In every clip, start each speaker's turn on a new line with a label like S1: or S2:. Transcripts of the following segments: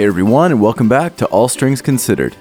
S1: Hey everyone, and welcome back to All Strings Considered.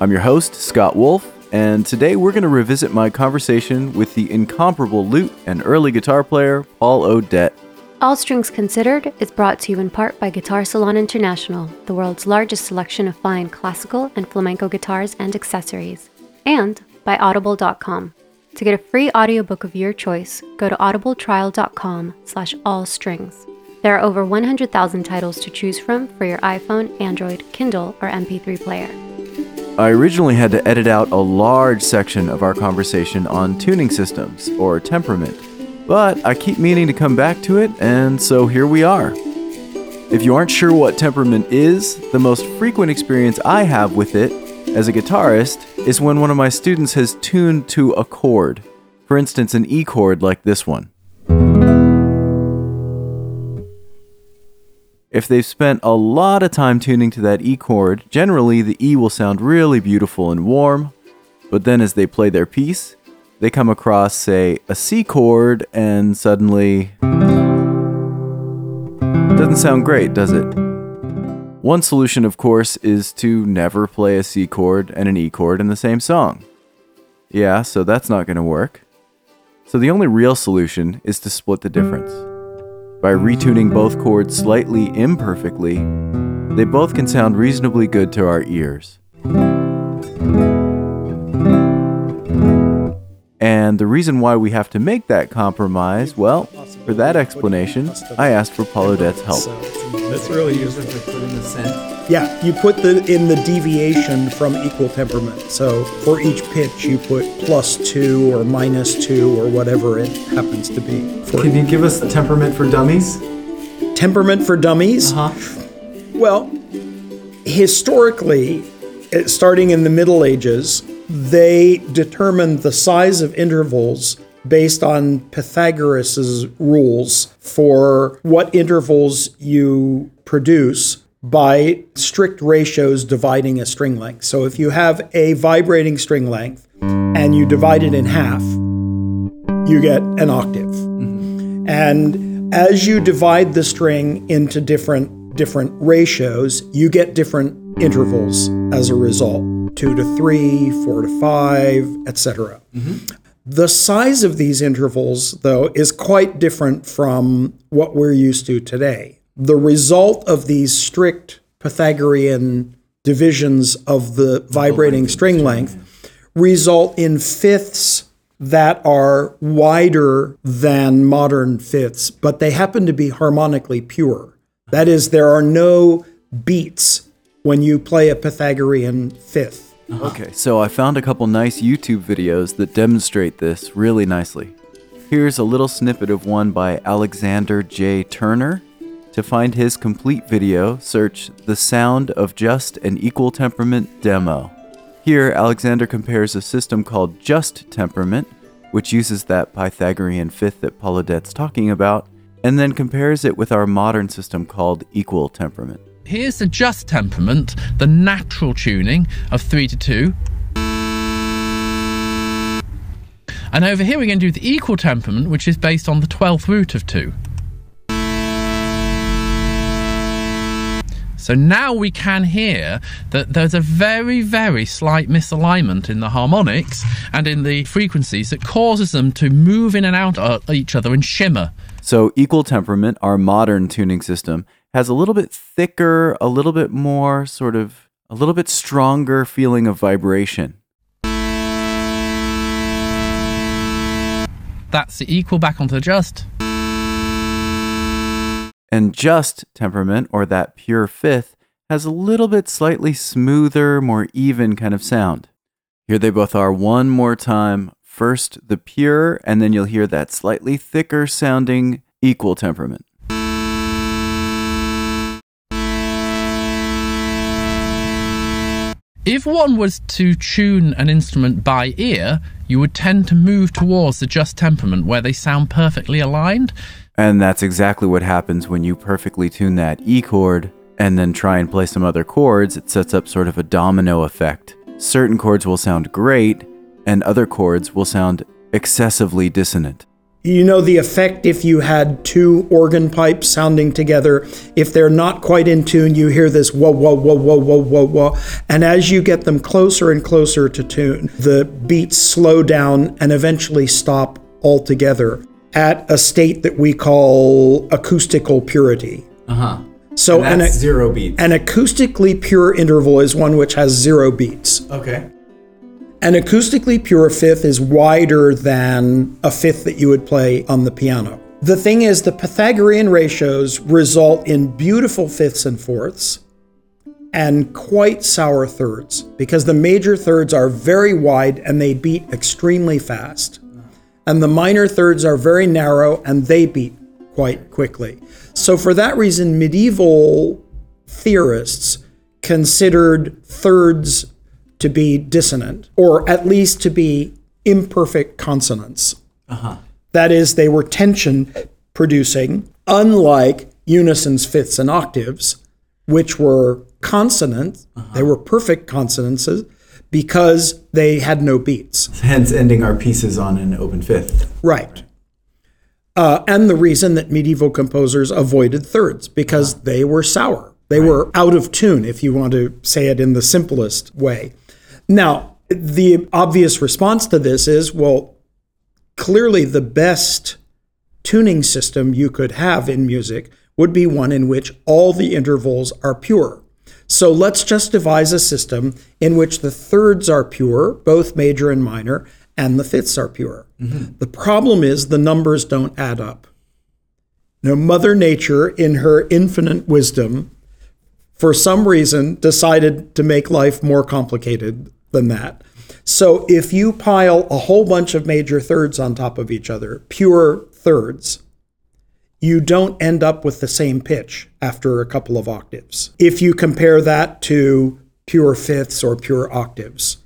S1: I'm your host, Scott Wolf, and today we're going to revisit my conversation with the incomparable lute and early guitar player, Paul O'Dette.
S2: All Strings Considered is brought to you in part by Guitar Salon International, the world's largest selection of fine classical and flamenco guitars and accessories, and by Audible.com. To get a free audiobook of your choice, go to audibletrial.com slash allstrings. There are over 100,000 titles to choose from for your iPhone, Android, Kindle, or MP3 player.
S1: I originally had to edit out a large section of our conversation on tuning systems, or temperament, but I keep meaning to come back to it, and so here we are. If you aren't sure what temperament is, the most frequent experience I have with it as a guitarist is when one of my students has tuned to a chord. For instance, an E chord like this one. If they've spent a lot of time tuning to that E chord, generally the E will sound really beautiful and warm, but then as they play their piece, they come across, say, a C chord, and suddenly. Doesn't sound great, does it? One solution, of course, is to never play a C chord and an E chord in the same song. Yeah, so that's not going to work. So the only real solution is to split the difference. By retuning both chords slightly imperfectly, they both can sound reasonably good to our ears. And the reason why we have to make that compromise, well, for that explanation, I asked for Paul O'Dette's help.
S3: That's really useful. Yeah, you put the in the deviation from equal temperament. So for each pitch, you put plus two or minus two or whatever it happens to be. For
S4: Can you give us the temperament for dummies?
S3: temperament for dummies?
S4: Huh?
S3: Well, historically, eh, starting in the Middle Ages, they determined the size of intervals based on Pythagoras' rules for what intervals you produce by strict ratios dividing a string length. So if you have a vibrating string length and you divide it in half, you get an octave. Mm-hmm. And as you divide the string into different different ratios, you get different intervals as a result. 2 to 3, 4 to 5, etc. Mm-hmm. The size of these intervals though is quite different from what we're used to today. The result of these strict Pythagorean divisions of the vibrating string length result in fifths that are wider than modern fifths, but they happen to be harmonically pure. That is, there are no beats when you play a Pythagorean fifth. Uh-huh.
S1: Okay, so I found a couple nice YouTube videos that demonstrate this really nicely. Here's a little snippet of one by Alexander J. Turner. To find his complete video, search The Sound of Just an Equal Temperament Demo. Here, Alexander compares a system called Just Temperament, which uses that Pythagorean fifth that Paul O'Dette's talking about, and then compares it with our modern system called Equal Temperament.
S5: Here's the just temperament, the natural tuning of 3 to 2. And over here we're going to do the equal temperament, which is based on the 12th root of 2. So now we can hear that there's a very, very slight misalignment in the harmonics and in the frequencies that causes them to move in and out of each other and shimmer.
S1: So, equal temperament, our modern tuning system, has a little bit thicker, a little bit more sort of, a little bit stronger feeling of vibration.
S5: That's the equal back onto the just.
S1: And just temperament, or that pure fifth, has a little bit slightly smoother, more even kind of sound. Here they both are one more time. First the pure, and then you'll hear that slightly thicker sounding equal temperament.
S5: If one was to tune an instrument by ear, you would tend to move towards the just temperament where they sound perfectly aligned.
S1: And that's exactly what happens when you perfectly tune that E chord and then try and play some other chords. It sets up sort of a domino effect. Certain chords will sound great, and other chords will sound excessively dissonant.
S3: You know the effect if you had two organ pipes sounding together. If they're not quite in tune, you hear this whoa, whoa, whoa, whoa, whoa, whoa, whoa. And as you get them closer and closer to tune, the beats slow down and eventually stop altogether at a state that we call acoustical purity.
S4: Uh huh.
S3: So an,
S4: zero beats.
S3: an acoustically pure interval is one which has zero beats.
S4: okay.
S3: An acoustically pure fifth is wider than a fifth that you would play on the piano. The thing is, the Pythagorean ratios result in beautiful fifths and fourths and quite sour thirds because the major thirds are very wide and they beat extremely fast. And the minor thirds are very narrow and they beat quite quickly. So, for that reason, medieval theorists considered thirds to be dissonant, or at least to be imperfect consonants. Uh-huh. That is, they were tension producing, unlike unisons, fifths, and octaves, which were consonant. Uh-huh. They were perfect consonants because they had no beats.
S4: Hence, ending our pieces on an open fifth.
S3: Right. Uh, and the reason that medieval composers avoided thirds because they were sour. They were out of tune, if you want to say it in the simplest way. Now, the obvious response to this is well, clearly the best tuning system you could have in music would be one in which all the intervals are pure. So let's just devise a system in which the thirds are pure, both major and minor, and the fifths are pure. Mm-hmm. The problem is the numbers don't add up. Now, Mother Nature, in her infinite wisdom, for some reason decided to make life more complicated than that. So if you pile a whole bunch of major thirds on top of each other, pure thirds, you don't end up with the same pitch after a couple of octaves. If you compare that to pure fifths or pure octaves.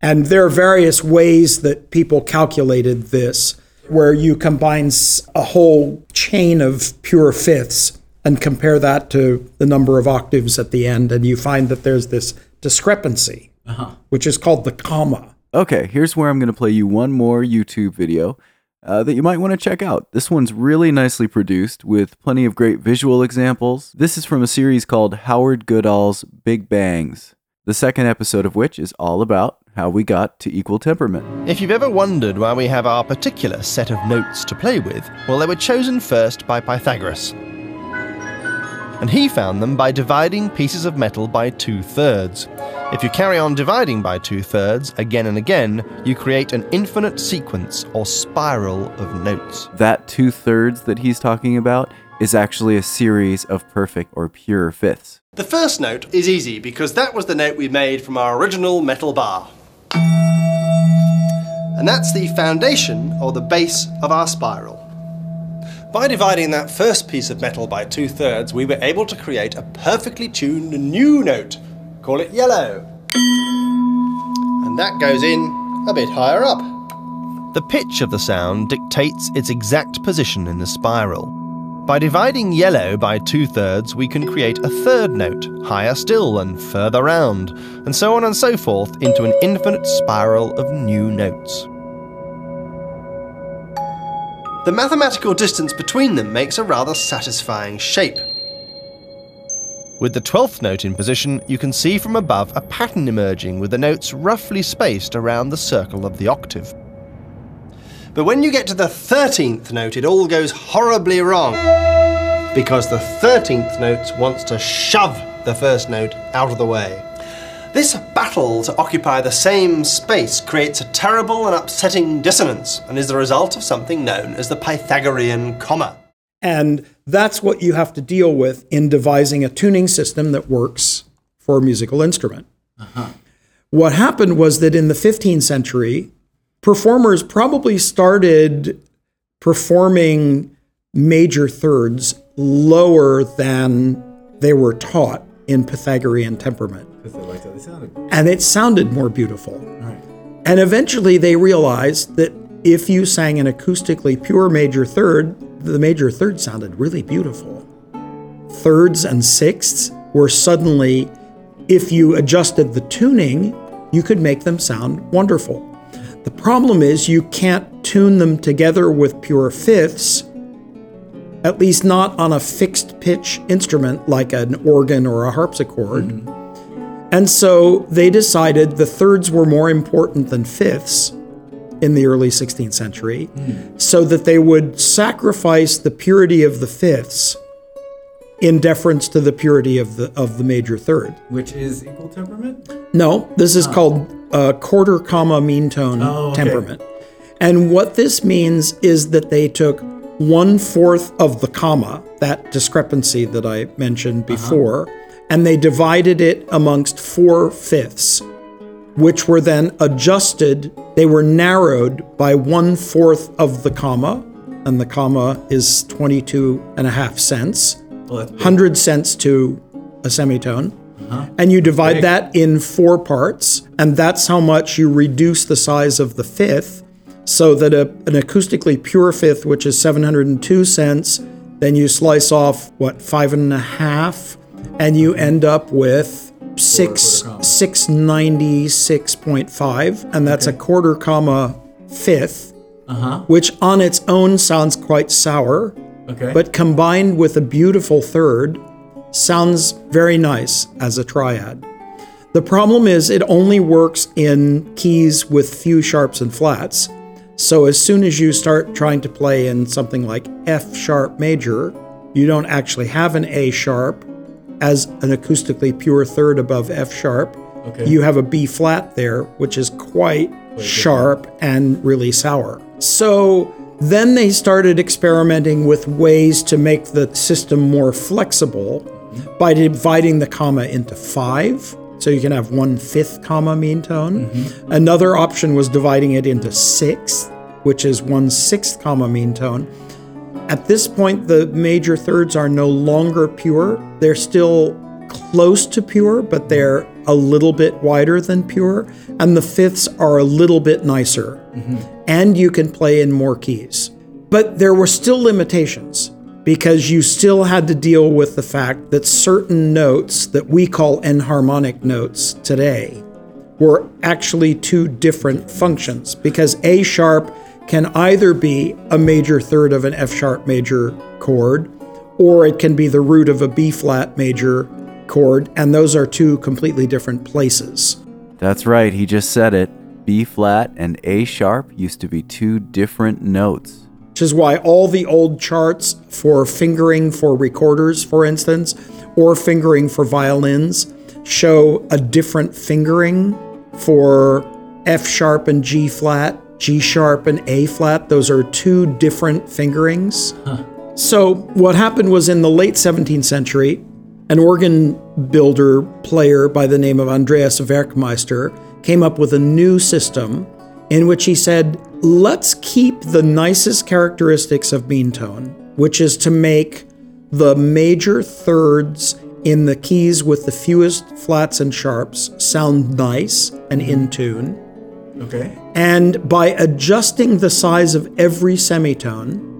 S3: And there are various ways that people calculated this, where you combine a whole chain of pure fifths and compare that to the number of octaves at the end, and you find that there's this discrepancy, uh-huh. which is called the comma.
S1: Okay, here's where I'm going to play you one more YouTube video uh, that you might want to check out. This one's really nicely produced with plenty of great visual examples. This is from a series called Howard Goodall's Big Bangs, the second episode of which is all about how we got to equal temperament.
S6: If you've ever wondered why we have our particular set of notes to play with, well, they were chosen first by Pythagoras. And he found them by dividing pieces of metal by two thirds. If you carry on dividing by two thirds again and again, you create an infinite sequence or spiral of notes.
S1: That two thirds that he's talking about is actually a series of perfect or pure fifths.
S7: The first note is easy because that was the note we made from our original metal bar. And that's the foundation or the base of our spiral. By dividing that first piece of metal by two thirds, we were able to create a perfectly tuned new note. Call it yellow. And that goes in a bit higher up.
S6: The pitch of the sound dictates its exact position in the spiral. By dividing yellow by two thirds, we can create a third note, higher still and further round, and so on and so forth into an infinite spiral of new notes.
S7: The mathematical distance between them makes a rather satisfying shape.
S6: With the 12th note in position, you can see from above a pattern emerging with the notes roughly spaced around the circle of the octave.
S7: But when you get to the 13th note, it all goes horribly wrong. Because the 13th note wants to shove the first note out of the way. This battle to occupy the same space creates a terrible and upsetting dissonance and is the result of something known as the Pythagorean comma.
S3: And that's what you have to deal with in devising a tuning system that works for a musical instrument. Uh-huh. What happened was that in the 15th century, performers probably started performing major thirds lower than they were taught in Pythagorean temperament.
S4: Because they liked how they sounded.
S3: And it sounded more beautiful. And eventually they realized that if you sang an acoustically pure major third, the major third sounded really beautiful. Thirds and sixths were suddenly, if you adjusted the tuning, you could make them sound wonderful. The problem is you can't tune them together with pure fifths, at least not on a fixed pitch instrument like an organ or a harpsichord. Mm-hmm. And so they decided the thirds were more important than fifths in the early 16th century, hmm. so that they would sacrifice the purity of the fifths in deference to the purity of the of the major third.
S4: Which is equal temperament?
S3: No, this is ah. called uh, quarter comma mean tone
S4: Oh, okay.
S3: temperament. And what this means is that they took one fourth of the comma, that discrepancy that I mentioned uh-huh. before, and they divided it amongst four fifths, which were then adjusted. They were narrowed by one fourth of the comma, and the comma is 22 and a half cents.
S4: Well,
S3: 100 cents to a semitone. And you divide that in four parts, and that's how much you reduce the size of the fifth, so that a, an acoustically pure fifth, which is 702 cents, then you slice off, what, five and a half, and you end up with six, 696.5, and that's a quarter comma fifth,
S4: Uh-huh.
S3: which on its own sounds quite sour
S4: Okay.
S3: but combined with a beautiful third sounds very nice as a triad. The problem is it only works in keys with few sharps and flats. So as soon as you start trying to play in something like F sharp major, you don't actually have an A sharp as an acoustically pure third above F sharp.
S4: Okay.
S3: You have a B flat there, which is quite sharp and really sour. So then they started experimenting with ways to make the system more flexible mm-hmm. by dividing the comma into five. So you can have one fifth comma mean tone. Mm-hmm. Another option was dividing it into six, which is one sixth comma mean tone. At this point, the major thirds are no longer pure. They're still close to pure, but they're a little bit wider than pure. And the fifths are a little bit nicer. Mm-hmm. And you can play in more keys. But there were still limitations because you still had to deal with the fact that certain notes that we call enharmonic notes today were actually two different functions because A sharp can either be a major third of an F sharp major chord or it can be the root of a B flat major chord, and those are two completely different places.
S1: That's right, he just said it. B flat and A sharp used to be two different notes.
S3: Which is why all the old charts for fingering for recorders, for instance, or fingering for violins show a different fingering for F sharp and G flat, G sharp and A flat. Those are two different fingerings. So, what happened was in the late 17th century, an organ builder player by the name of Andreas Werckmeister came up with a new system in which he said, let's keep the nicest characteristics of mean tone, which is to make the major thirds in the keys with the fewest flats and sharps sound nice and in mm-hmm. tune.
S4: Okay.
S3: And by adjusting the size of every semitone,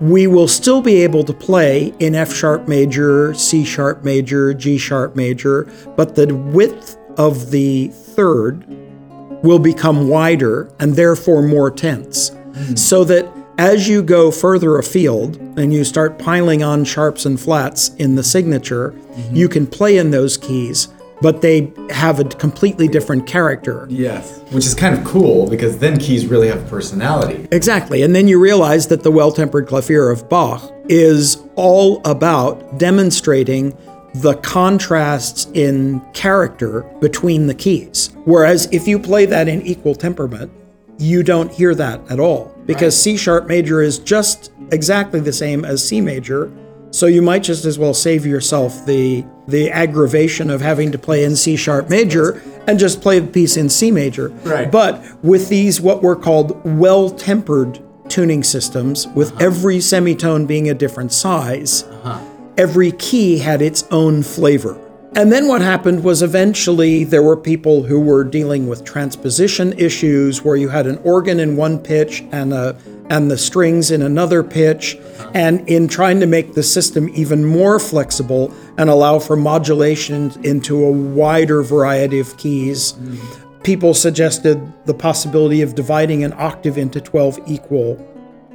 S3: we will still be able to play in F sharp major, C sharp major, G sharp major, but the width of the third will become wider and therefore more tense. Hmm. So that as you go further afield and you start piling on sharps and flats in the signature, mm-hmm. you can play in those keys, but they have a completely different character.
S4: Yes. Which is kind of cool because then keys really have personality.
S3: Exactly. And then you realize that the well tempered clavier of Bach is all about demonstrating the contrasts in character between the keys. Whereas if you play that in equal temperament, you don't hear that at all because C sharp major is just exactly the same as C major. So you might just as well save yourself the the aggravation of having to play in C sharp major and just play the piece in C major.
S4: Right.
S3: But with these what were called well-tempered tuning systems with uh-huh. every semitone being a different size, uh-huh. every key had its own flavor. And then what happened was eventually there were people who were dealing with transposition issues where you had an organ in one pitch and a and the strings in another pitch and in trying to make the system even more flexible and allow for modulation into a wider variety of keys people suggested the possibility of dividing an octave into 12 equal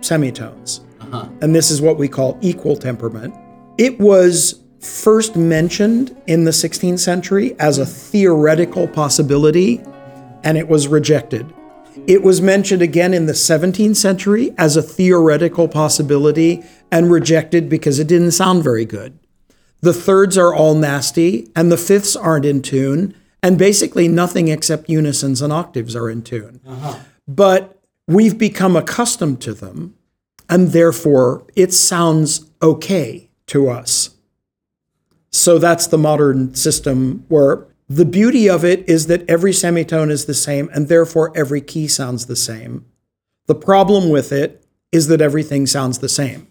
S3: semitones. Uh-huh. And this is what we call equal temperament. It was first mentioned in the 16th century as a theoretical possibility, and it was rejected. It was mentioned again in the 17th century as a theoretical possibility and rejected because it didn't sound very good. The thirds are all nasty, and the fifths aren't in tune, and basically nothing except unisons and octaves are in tune. Uh-huh. But we've become accustomed to them, and therefore it sounds okay to us. So that's the modern system where the beauty of it is that every semitone is the same, and therefore every key sounds the same. The problem with it is that everything sounds the same.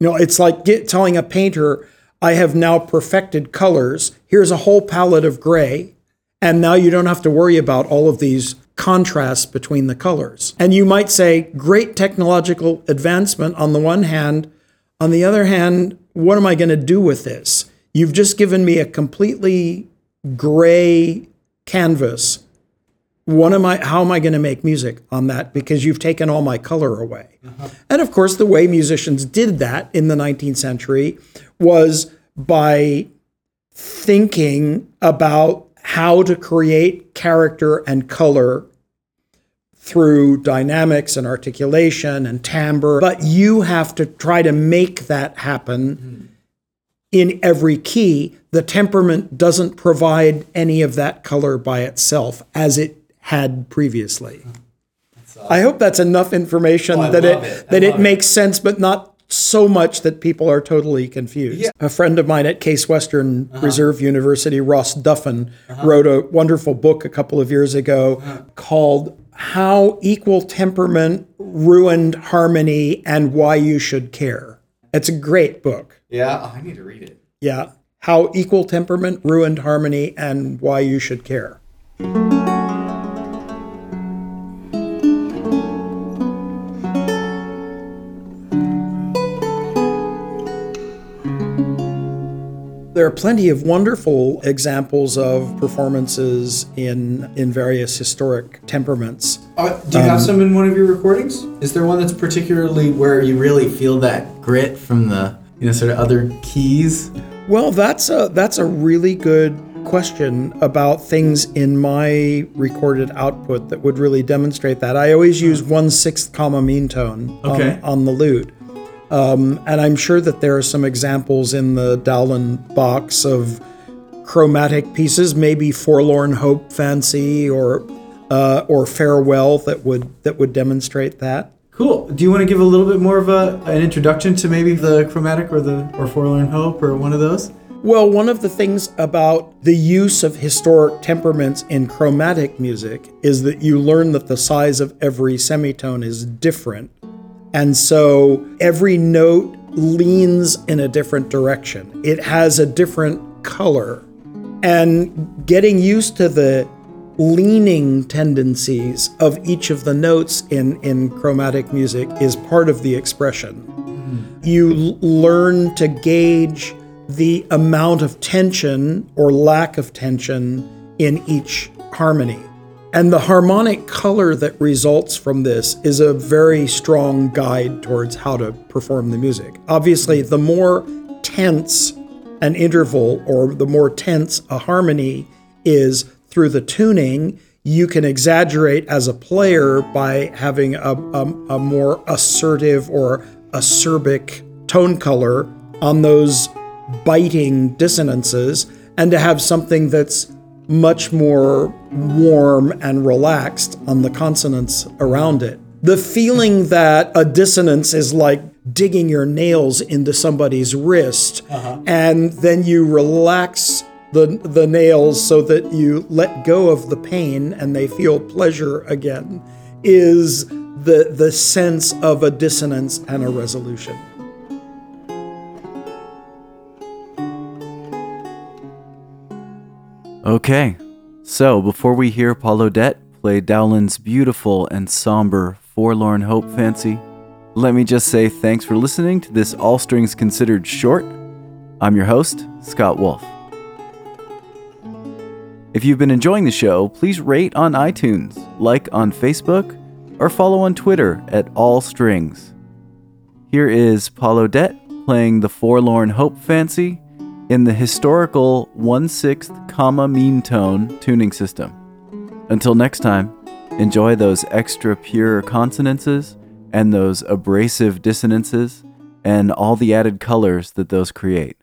S3: You know, it's like get, telling a painter, I have now perfected colors. Here's a whole palette of gray. And now you don't have to worry about all of these contrasts between the colors. And you might say, great technological advancement on the one hand. On the other hand, what am I going to do with this? You've just given me a completely gray canvas. What am I how am I going to make music on that because you've taken all my color away? Uh-huh. And of course, the way musicians did that in the 19th century was by thinking about how to create character and color through dynamics and articulation and timbre, but you have to try to make that happen hmm. In every key. The temperament doesn't provide any of that color by itself as it had previously. I hope that's enough information
S4: Oh,
S3: that it,
S4: it.
S3: That it
S4: it.
S3: makes sense, but not so much that people are totally confused. A friend of mine at Case Western
S4: Uh-huh.
S3: Reserve University, Ross Duffin, wrote a wonderful book a couple of years ago
S4: Uh-huh.
S3: called How Equal Temperament Ruined Harmony and Why You Should Care. It's a great book.
S4: Yeah, oh, I need to read it.
S3: Yeah. How Equal Temperament Ruined Harmony and Why You Should Care. There are plenty of wonderful examples of performances in in various historic temperaments.
S8: Uh, do you have some in one of your recordings? Is there one that's particularly where you really feel that grit from the you know sort of other keys?
S3: Well, that's a that's a really good question about things in my recorded output that would really demonstrate that. I always use one sixth comma mean tone
S8: Okay.
S3: on, on the lute. Um, and I'm sure that there are some examples in the Dowland box of chromatic pieces, maybe Forlorn Hope Fancy or uh, or Farewell that would that would demonstrate that.
S8: Cool. Do you want to give a little bit more of a an introduction to maybe the chromatic or the or Forlorn Hope or one of those?
S3: Well, one of the things about the use of historic temperaments in chromatic music is that you learn that the size of every semitone is different. And so every note leans in a different direction. It has a different color. And getting used to the leaning tendencies of each of the notes in, in chromatic music is part of the expression hmm. you l- learn to gauge the amount of tension or lack of tension in each harmony. And the harmonic color that results from this is a very strong guide towards how to perform the music. Obviously, the more tense an interval or the more tense a harmony is through the tuning, you can exaggerate as a player by having a, a, a more assertive or acerbic tone color on those biting dissonances and to have something that's much more warm and relaxed on the consonants around it. The feeling that a dissonance is like digging your nails into somebody's wrist uh-huh. and then you relax the, the nails so that you let go of the pain and they feel pleasure again is the, the sense of a dissonance and a resolution.
S1: Okay, so before we hear Paulo Odette play Dowland's beautiful and somber Forlorn Hope Fancy, let me just say thanks for listening to this All Strings Considered short. I'm your host, Scott Wolf. If you've been enjoying the show, please rate on iTunes, like on Facebook, or follow on Twitter at All Strings. Here is Paul O'Dette playing the Forlorn Hope Fancy in the historical 1 6th comma mean tone tuning system. Until next time, enjoy those extra pure consonances and those abrasive dissonances and all the added colors that those create.